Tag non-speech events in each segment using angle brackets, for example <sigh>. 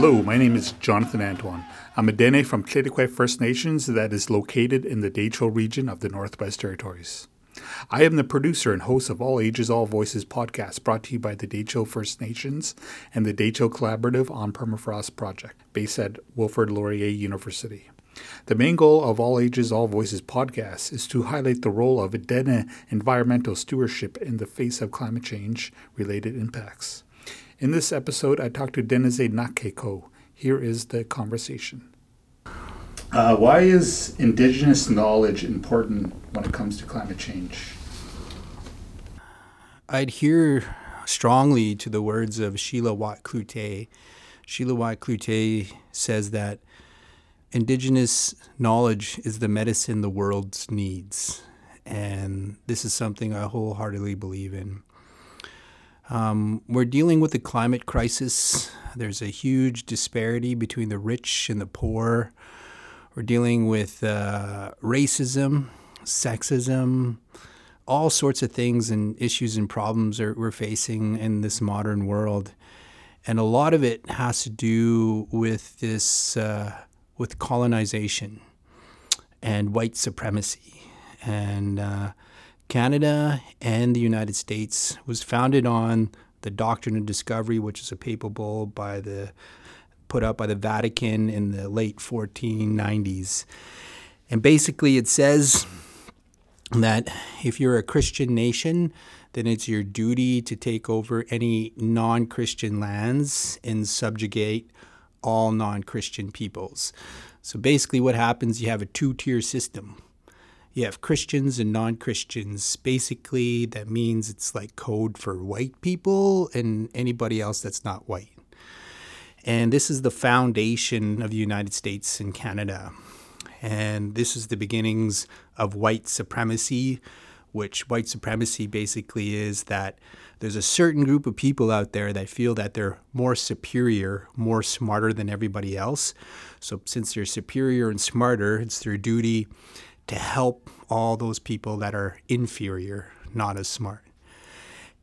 Hello, my name is Jonathan Antoine. I'm a Dene from Tlitekwe First Nations that is located in the Dehcho region of the Northwest Territories. I am the producer and host of All Ages, All Voices podcast brought to you by the Dehcho First Nations and the Dehcho Collaborative on Permafrost Project, based at Wilfrid Laurier University. The main goal of All Ages, All Voices podcast is to highlight the role of Dene environmental stewardship in the face of climate change related impacts. In this episode, I talked to Deneze Nakehk'o. Here is the conversation. Uh, why is Indigenous knowledge important when it comes to climate change? I adhere strongly to the words of Sheila Watt Cloutier. Sheila Watt Cloutier says that Indigenous knowledge is the medicine the world needs. And this is something I wholeheartedly believe in. Um, we're dealing with the climate crisis. There's a huge disparity between the rich and the poor. We're dealing with uh, racism, sexism, all sorts of things and issues and problems are, we're facing in this modern world. And a lot of it has to do with this, uh, with colonization and white supremacy. And uh, Canada and the United States was founded on the doctrine of discovery, which is a papal bull by the put up by the Vatican in the late 1490s. And basically, it says that if you're a Christian nation, then it's your duty to take over any non Christian lands and subjugate all non Christian peoples. So basically, what happens, you have a two tier system you have Christians and non Christians. Basically, that means it's like code for white people and anybody else that's not white. And this is the foundation of the United States and Canada. And this is the beginnings of white supremacy, which white supremacy basically is that there's a certain group of people out there that feel that they're more superior, more smarter than everybody else. So, since they're superior and smarter, it's their duty to help all those people that are inferior, not as smart.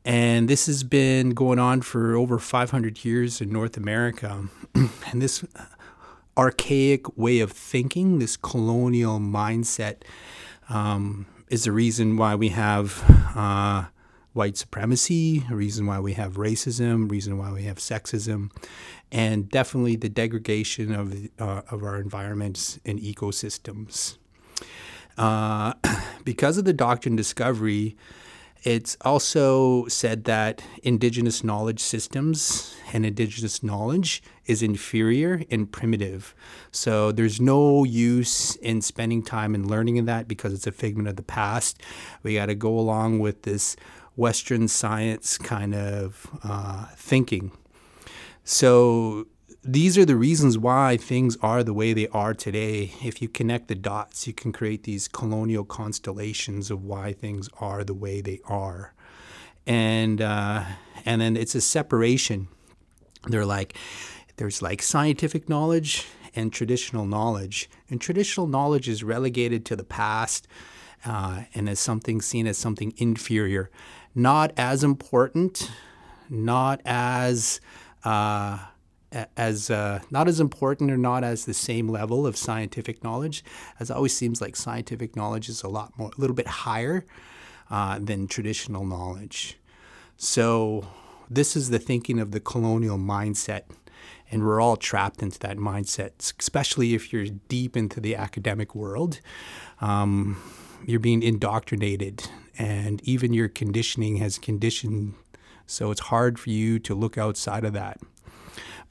And this has been going on for over 500 years in North America. <clears throat> and this archaic way of thinking, this colonial mindset, um, is the reason why we have uh, white supremacy, a reason why we have racism, reason why we have sexism, and definitely the degradation of, uh, of our environments and ecosystems. Uh, <clears throat> because of the doctrine discovery, it's also said that indigenous knowledge systems and indigenous knowledge is inferior and primitive. So there's no use in spending time and learning in that because it's a figment of the past. We got to go along with this Western science kind of uh, thinking. So these are the reasons why things are the way they are today. If you connect the dots, you can create these colonial constellations of why things are the way they are. And uh, and then it's a separation. They're like there's like scientific knowledge and traditional knowledge, and traditional knowledge is relegated to the past uh, and as something seen as something inferior, not as important, not as uh, as uh, not as important or not as the same level of scientific knowledge, as always seems like scientific knowledge is a lot more, a little bit higher uh, than traditional knowledge. So this is the thinking of the colonial mindset, and we're all trapped into that mindset, especially if you're deep into the academic world. Um, you're being indoctrinated, and even your conditioning has conditioned, so it's hard for you to look outside of that.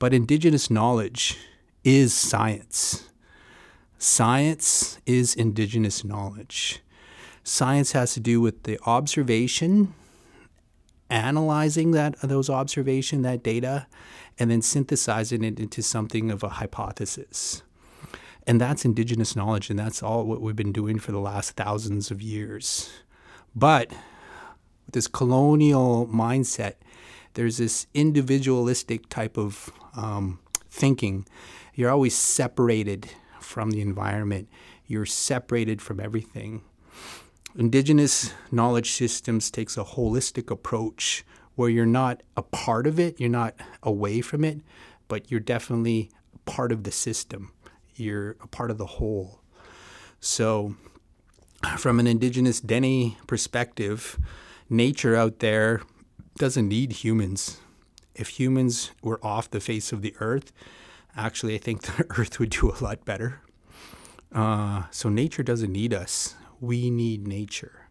But indigenous knowledge is science. Science is indigenous knowledge. Science has to do with the observation, analyzing that those observation, that data, and then synthesizing it into something of a hypothesis. And that's indigenous knowledge, and that's all what we've been doing for the last thousands of years. But with this colonial mindset, there's this individualistic type of um, thinking. You're always separated from the environment, you're separated from everything. Indigenous knowledge systems takes a holistic approach where you're not a part of it, you're not away from it, but you're definitely part of the system. You're a part of the whole. So, from an indigenous Dene perspective, nature out there doesn't need humans. If humans were off the face of the earth, actually, I think <laughs> the earth would do a lot better. Uh, so, nature doesn't need us. We need nature.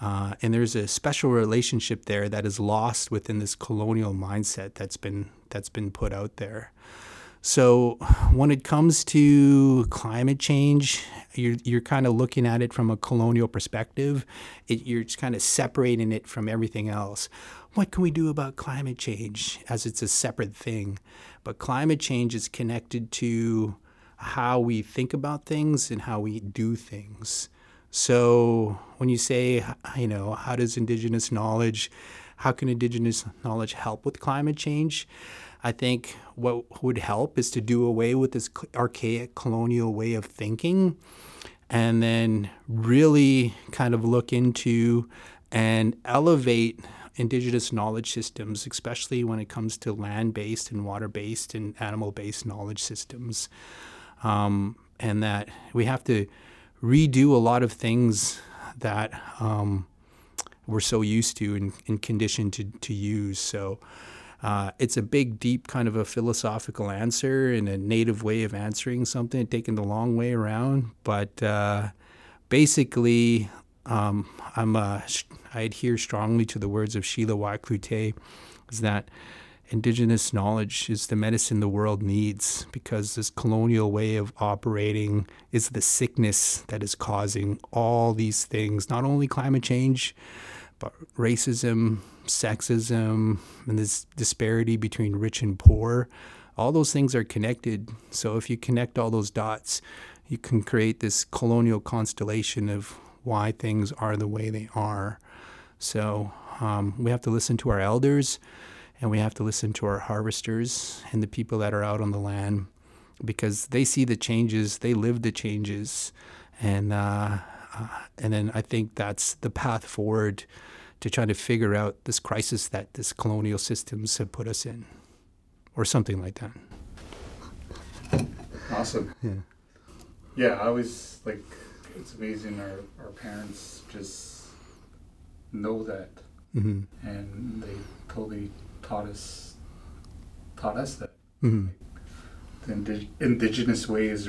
Uh, and there's a special relationship there that is lost within this colonial mindset that's been that's been put out there. So when it comes to climate change, you're you're kind of looking at it from a colonial perspective. It, you're just kind of separating it from everything else. What can we do about climate change as it's a separate thing? But climate change is connected to how we think about things and how we do things. So when you say, you know, how does indigenous knowledge, how can indigenous knowledge help with climate change? I think what would help is to do away with this archaic colonial way of thinking and then really kind of look into and elevate indigenous knowledge systems, especially when it comes to land based and water based and animal based knowledge systems. Um, and that we have to redo a lot of things that um, we're so used to and, and conditioned to, to use. So uh, it's a big, deep kind of a philosophical answer and a native way of answering something, taking the long way around. But uh, basically, um, I'm uh, I adhere strongly to the words of Sheila Watt is that indigenous knowledge is the medicine the world needs because this colonial way of operating is the sickness that is causing all these things, not only climate change, but racism, sexism, and this disparity between rich and poor. All those things are connected. So if you connect all those dots, you can create this colonial constellation of why things are the way they are. So um, we have to listen to our elders and we have to listen to our harvesters and the people that are out on the land because they see the changes, they live the changes, and uh, uh, and then I think that's the path forward to trying to figure out this crisis that this colonial systems have put us in, or something like that. Awesome. Yeah. Yeah, I was like it's amazing our, our parents just know that Mm-hmm. and they totally taught us taught us that Mm-hmm. the indig- indigenous way is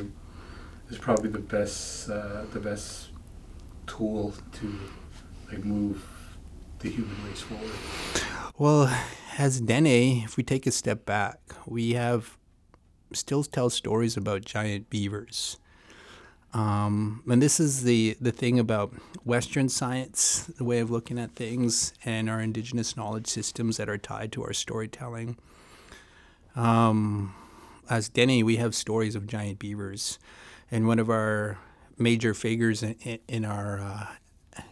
is probably the best uh, the best tool to like move the human race forward. Well, as Dene, if we take a step back, we have still tell stories about giant beavers. Um, and this is the, the thing about Western science, the way of looking at things, and our indigenous knowledge systems that are tied to our storytelling. Um, as Dene, we have stories of giant beavers, and one of our major figures in, in, our uh,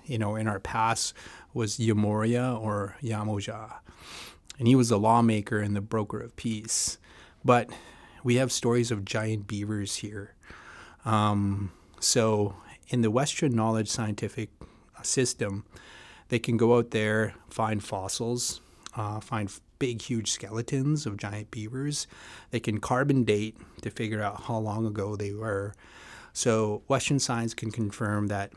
you know in our past was Yamoria or Yamozha, and he was a lawmaker and the broker of peace. But we have stories of giant beavers here. Um, so in the Western knowledge scientific system, they can go out there, find fossils, uh, find big, huge skeletons of giant beavers. They can carbon date to figure out how long ago they were. So Western science can confirm that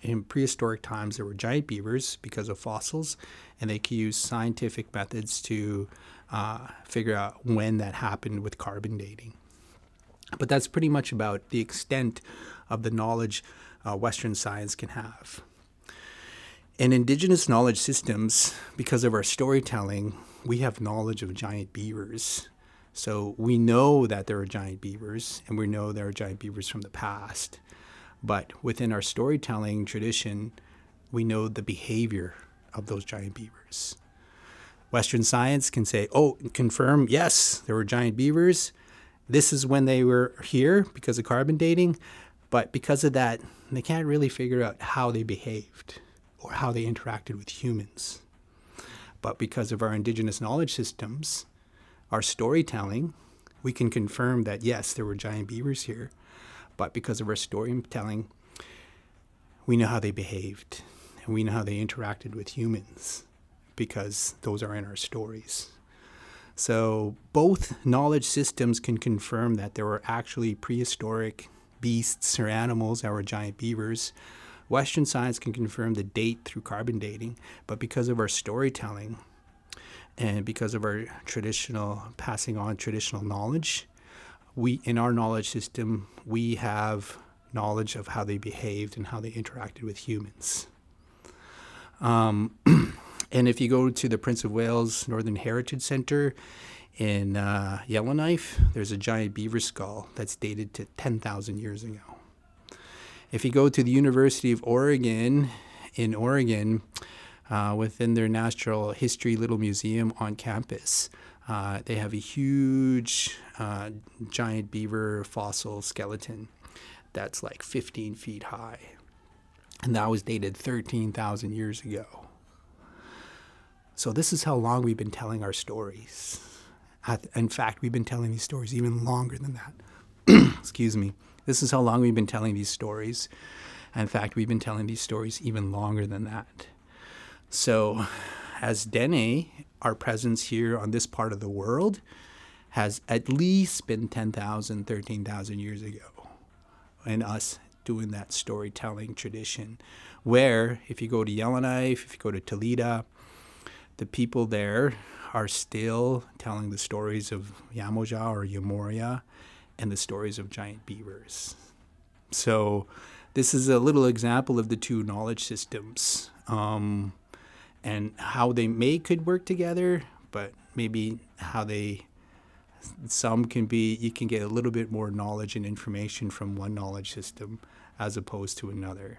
in prehistoric times there were giant beavers because of fossils, and they can use scientific methods to uh, figure out when that happened with carbon dating. But that's pretty much about the extent of the knowledge uh, Western science can have. In indigenous knowledge systems, because of our storytelling, we have knowledge of giant beavers. So we know that there are giant beavers, and we know there are giant beavers from the past. But within our storytelling tradition, we know the behavior of those giant beavers. Western science can say, oh, confirm, yes, there were giant beavers. This is when they were here because of carbon dating. But because of that, they can't really figure out how they behaved or how they interacted with humans. But because of our indigenous knowledge systems, our storytelling, we can confirm that yes, there were giant beavers here. But because of our storytelling, we know how they behaved and we know how they interacted with humans because those are in our stories. So both knowledge systems can confirm that there were actually prehistoric beasts or animals that were giant beavers. Western science can confirm the date through carbon dating, but because of our storytelling and because of our traditional passing on traditional knowledge, we in our knowledge system we have knowledge of how they behaved and how they interacted with humans. Um, <clears throat> and if you go to the Prince of Wales Northern Heritage Center in uh, Yellowknife, there's a giant beaver skull that's dated to 10,000 years ago. If you go to the University of Oregon in Oregon, uh, within their Natural History Little Museum on campus, uh, they have a huge uh, giant beaver fossil skeleton that's like 15 feet high. And that was dated 13,000 years ago. So, this is how long we've been telling our stories. In fact, we've been telling these stories even longer than that. <clears throat> Excuse me. This is how long we've been telling these stories. In fact, we've been telling these stories even longer than that. So, as Dene, our presence here on this part of the world has at least been 10,000, 13,000 years ago. And us doing that storytelling tradition, where if you go to Yellowknife, if you go to Tulita, the people there are still telling the stories of Yamozha or Yamoria and the stories of giant beavers. So, this is a little example of the two knowledge systems. Um, and how they may could work together, but maybe how they some can be you can get a little bit more knowledge and information from one knowledge system as opposed to another.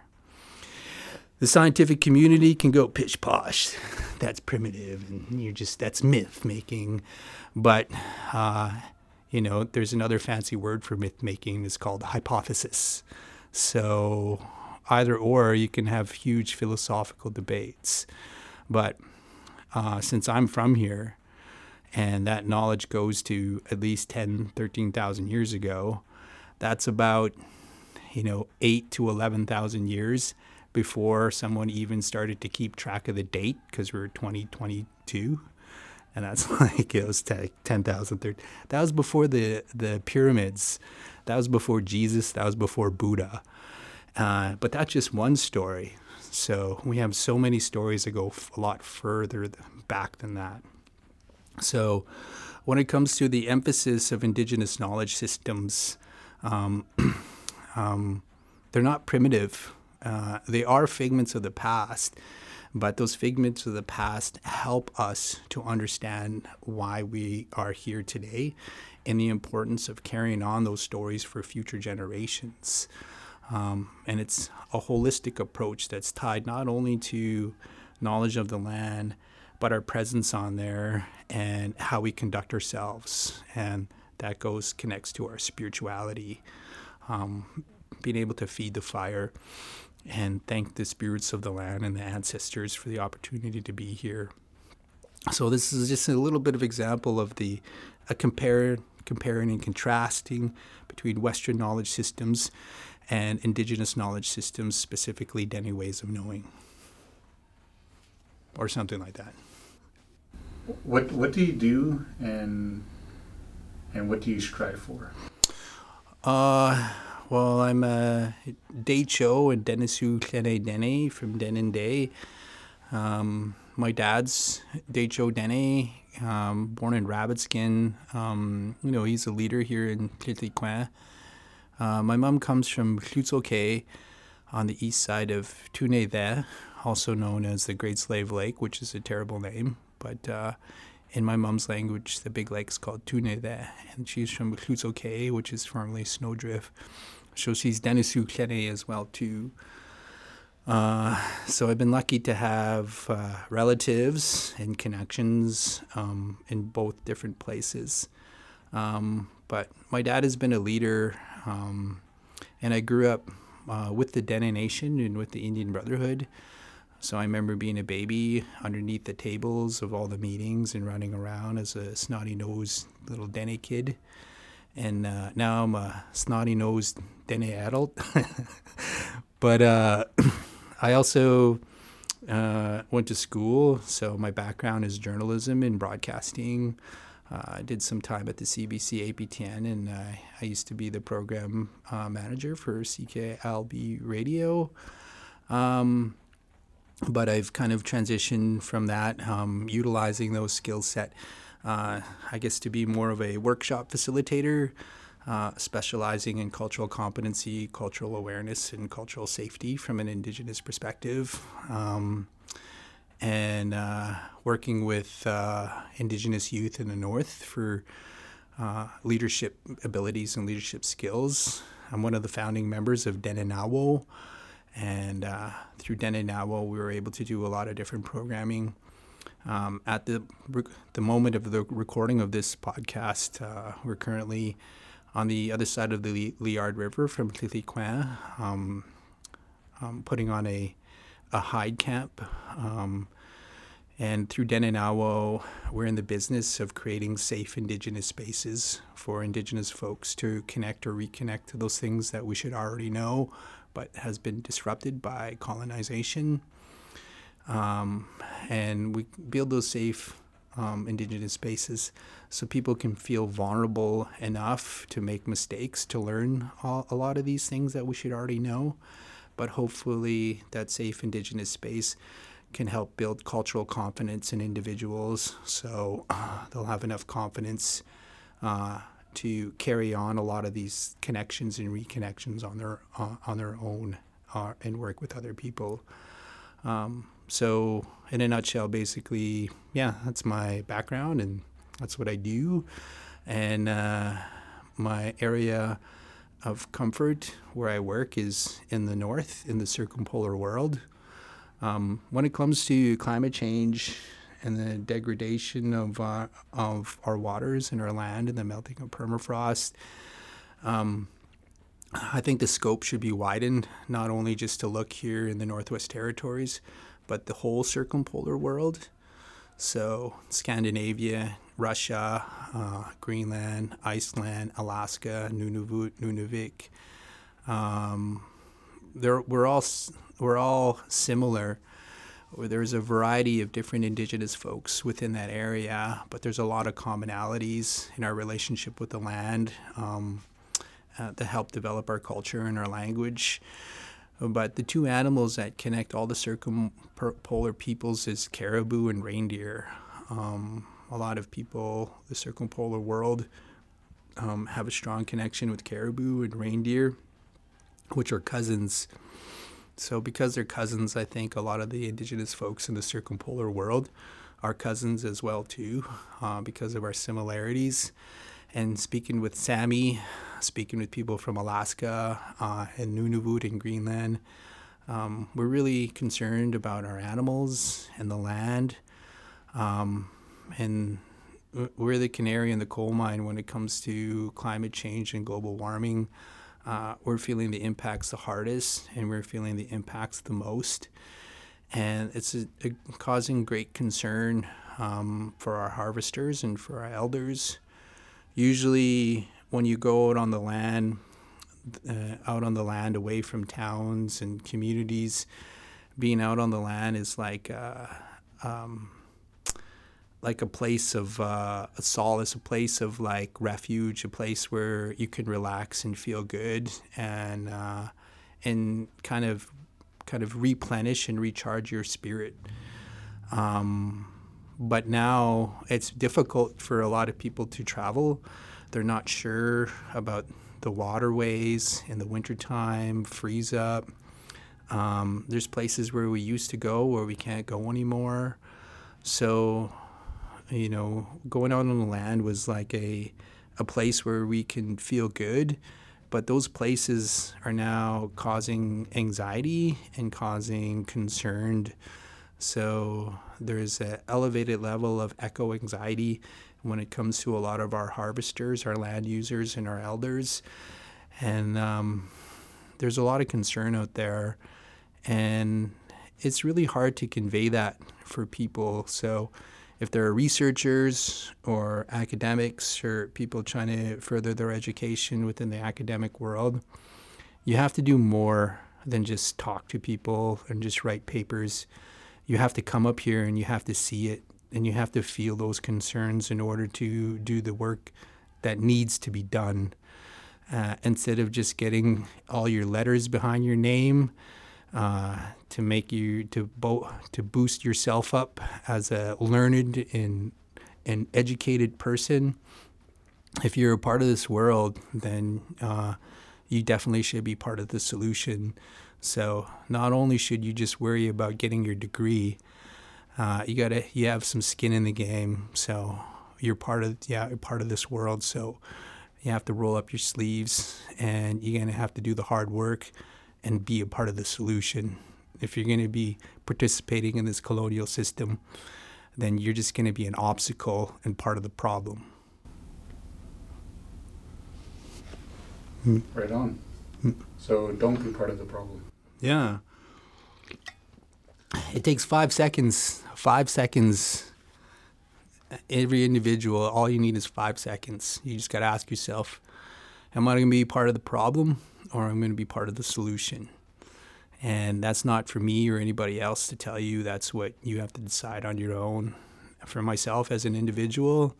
The scientific community can go pitch posh. <laughs> That's primitive, and you're just that's myth making. But uh, you know, there's another fancy word for myth making. It's called hypothesis. So either or, you can have huge philosophical debates. But uh, since I'm from here, and that knowledge goes to at least 10, 13,000 years ago, that's about, you know, 8 to 11,000 years before someone even started to keep track of the date because we are 2022. And that's <laughs> like, it was 10,000, 30. That was before the, the pyramids. That was before Jesus. That was before Buddha. Uh, but that's just one story. So we have so many stories that go a lot further back than that. So when it comes to the emphasis of indigenous knowledge systems, um, <clears throat> um, they're not primitive. Uh, they are figments of the past, but those figments of the past help us to understand why we are here today and the importance of carrying on those stories for future generations. Um, and it's a holistic approach that's tied not only to knowledge of the land, but our presence on there and how we conduct ourselves. And that goes, connects to our spirituality, um, being able to feed the fire and thank the spirits of the land and the ancestors for the opportunity to be here. So this is just a little bit of example of the a compare, comparing and contrasting between Western knowledge systems and indigenous knowledge systems, specifically Dene ways of knowing, or something like that. What what do you do, and and what do you strive for? Uh, well, I'm a Dehcho and Denisu Klene Dene from Denendeh. Um, my dad's Dehcho Dene, um, born in Rabbitskin. Um, you know, he's a leader here in Klitlikwan. Uh, my mom comes from Hlutzoke on the east side of Tune Tunethe, also known as the Great Slave Lake, which is a terrible name. But uh, in my mom's language, the big lake is called Tunethe, and she's from Hlutzoke, which is formerly Snowdrift. So she's Denisu Klene as well, too. Uh, so I've been lucky to have uh, relatives and connections um, in both different places. Um, but my dad has been a leader um, and I grew up uh, with the Dene Nation and with the Indian Brotherhood. So I remember being a baby underneath the tables of all the meetings and running around as a snotty nosed little Dene kid. And uh, now I'm a snotty nosed Dene adult. <laughs> but uh, <clears throat> I also uh, went to school, so my background is journalism and broadcasting. uh, I did some time at the CBC APTN, and I used to be the program uh, manager for CKLB Radio. Um, but I've kind of transitioned from that, um, utilizing those skill set, I guess, to be more of a workshop facilitator, uh, specializing in cultural competency, cultural awareness, and cultural safety from an Indigenous perspective. Um, and uh, working with uh, Indigenous youth in the North for uh, leadership abilities and leadership skills. I'm one of the founding members of Dene Nahjo, and uh, through Dene Nahjo, we were able to do a lot of different programming. Um, at the the moment of the recording of this podcast, uh, we're currently on the other side of the Liard River from Tlilikwan, um, um, putting on a a hide camp. Um, and through Dene Nahjo, we're in the business of creating safe Indigenous spaces for Indigenous folks to connect or reconnect to those things that we should already know, but has been disrupted by colonization. Um, and we build those safe um, Indigenous spaces so people can feel vulnerable enough to make mistakes, to learn all, a lot of these things that we should already know. But hopefully that safe indigenous space can help build cultural confidence in individuals. So uh, they'll have enough confidence uh, to carry on a lot of these connections and reconnections on their uh, on their own uh, and work with other people um, so in a nutshell basically yeah that's my background and that's what I do and uh, my area of comfort where I work is in the north, in the circumpolar world. Um, when it comes to climate change and the degradation of, uh, of our waters and our land and the melting of permafrost, um, I think the scope should be widened, not only just to look here in the Northwest Territories, but the whole circumpolar world. So, Scandinavia, Russia, uh, Greenland, Iceland, Alaska, Nunavut, Nunavik. Um, we're all we're all similar. There's a variety of different indigenous folks within that area, but there's a lot of commonalities in our relationship with the land um, uh, that help develop our culture and our language. But the two animals that connect all the circumpolar peoples is caribou and reindeer. Um, a lot of people, the circumpolar world, um, have a strong connection with caribou and reindeer, which are cousins. So, because they're cousins, I think a lot of the indigenous folks in the circumpolar world are cousins as well too, uh, because of our similarities. And speaking with Sami, speaking with people from Alaska uh, and Nunavut and Greenland, um, we're really concerned about our animals and the land. Um, and we're the canary in the coal mine when it comes to climate change and global warming. Uh, we're feeling the impacts the hardest, and we're feeling the impacts the most. And it's a, a causing great concern um, for our harvesters and for our elders. Usually, when you go out on the land, uh, out on the land away from towns and communities, being out on the land is like uh, um, like a place of uh, a solace, a place of like refuge, a place where you can relax and feel good and uh, and kind of kind of replenish and recharge your spirit. Um, but now it's difficult for a lot of people to travel. They're not sure about the waterways in the wintertime, freeze up. Um, there's places where we used to go where we can't go anymore. So you know, going out on the land was like a a place where we can feel good, but those places are now causing anxiety and causing concern. So there's an elevated level of eco anxiety when it comes to a lot of our harvesters, our land users, and our elders. And um, there's a lot of concern out there. And it's really hard to convey that for people. So if there are researchers or academics or people trying to further their education within the academic world, you have to do more than just talk to people and just write papers. You have to come up here and you have to see it and you have to feel those concerns in order to do the work that needs to be done. Uh, instead of just getting all your letters behind your name uh, to make you to bo- to boost yourself up as a learned and and educated person. If you're a part of this world, then uh, you definitely should be part of the solution. So not only should you just worry about getting your degree, uh, you gotta you have some skin in the game. So you're part of yeah you're part of this world. So you have to roll up your sleeves and you're gonna have to do the hard work and be a part of the solution. If you're gonna be participating in this colonial system, then you're just gonna be an obstacle and part of the problem. Right on. So don't be part of the problem. Yeah. It takes five seconds. Five seconds. Every individual, all you need is five seconds. You just got to ask yourself Am I going to be part of the problem or am I going to be part of the solution? And that's not for me or anybody else to tell you. That's what you have to decide on your own. For myself as an individual,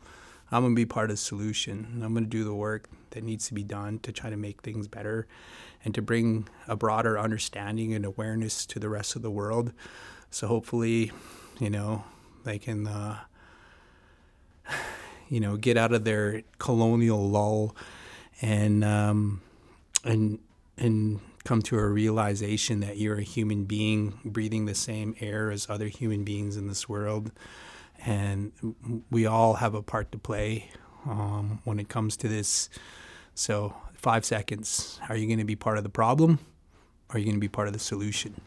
I'm going to be part of the solution. I'm going to do the work that needs to be done to try to make things better and to bring a broader understanding and awareness to the rest of the world. So hopefully, you know, they can, uh, <sighs> you know, get out of their colonial lull and um, and and come to a realization that you're a human being breathing the same air as other human beings in this world, and we all have a part to play um, when it comes to this. So, five seconds. Are you going to be part of the problem? Or are you going to be part of the solution?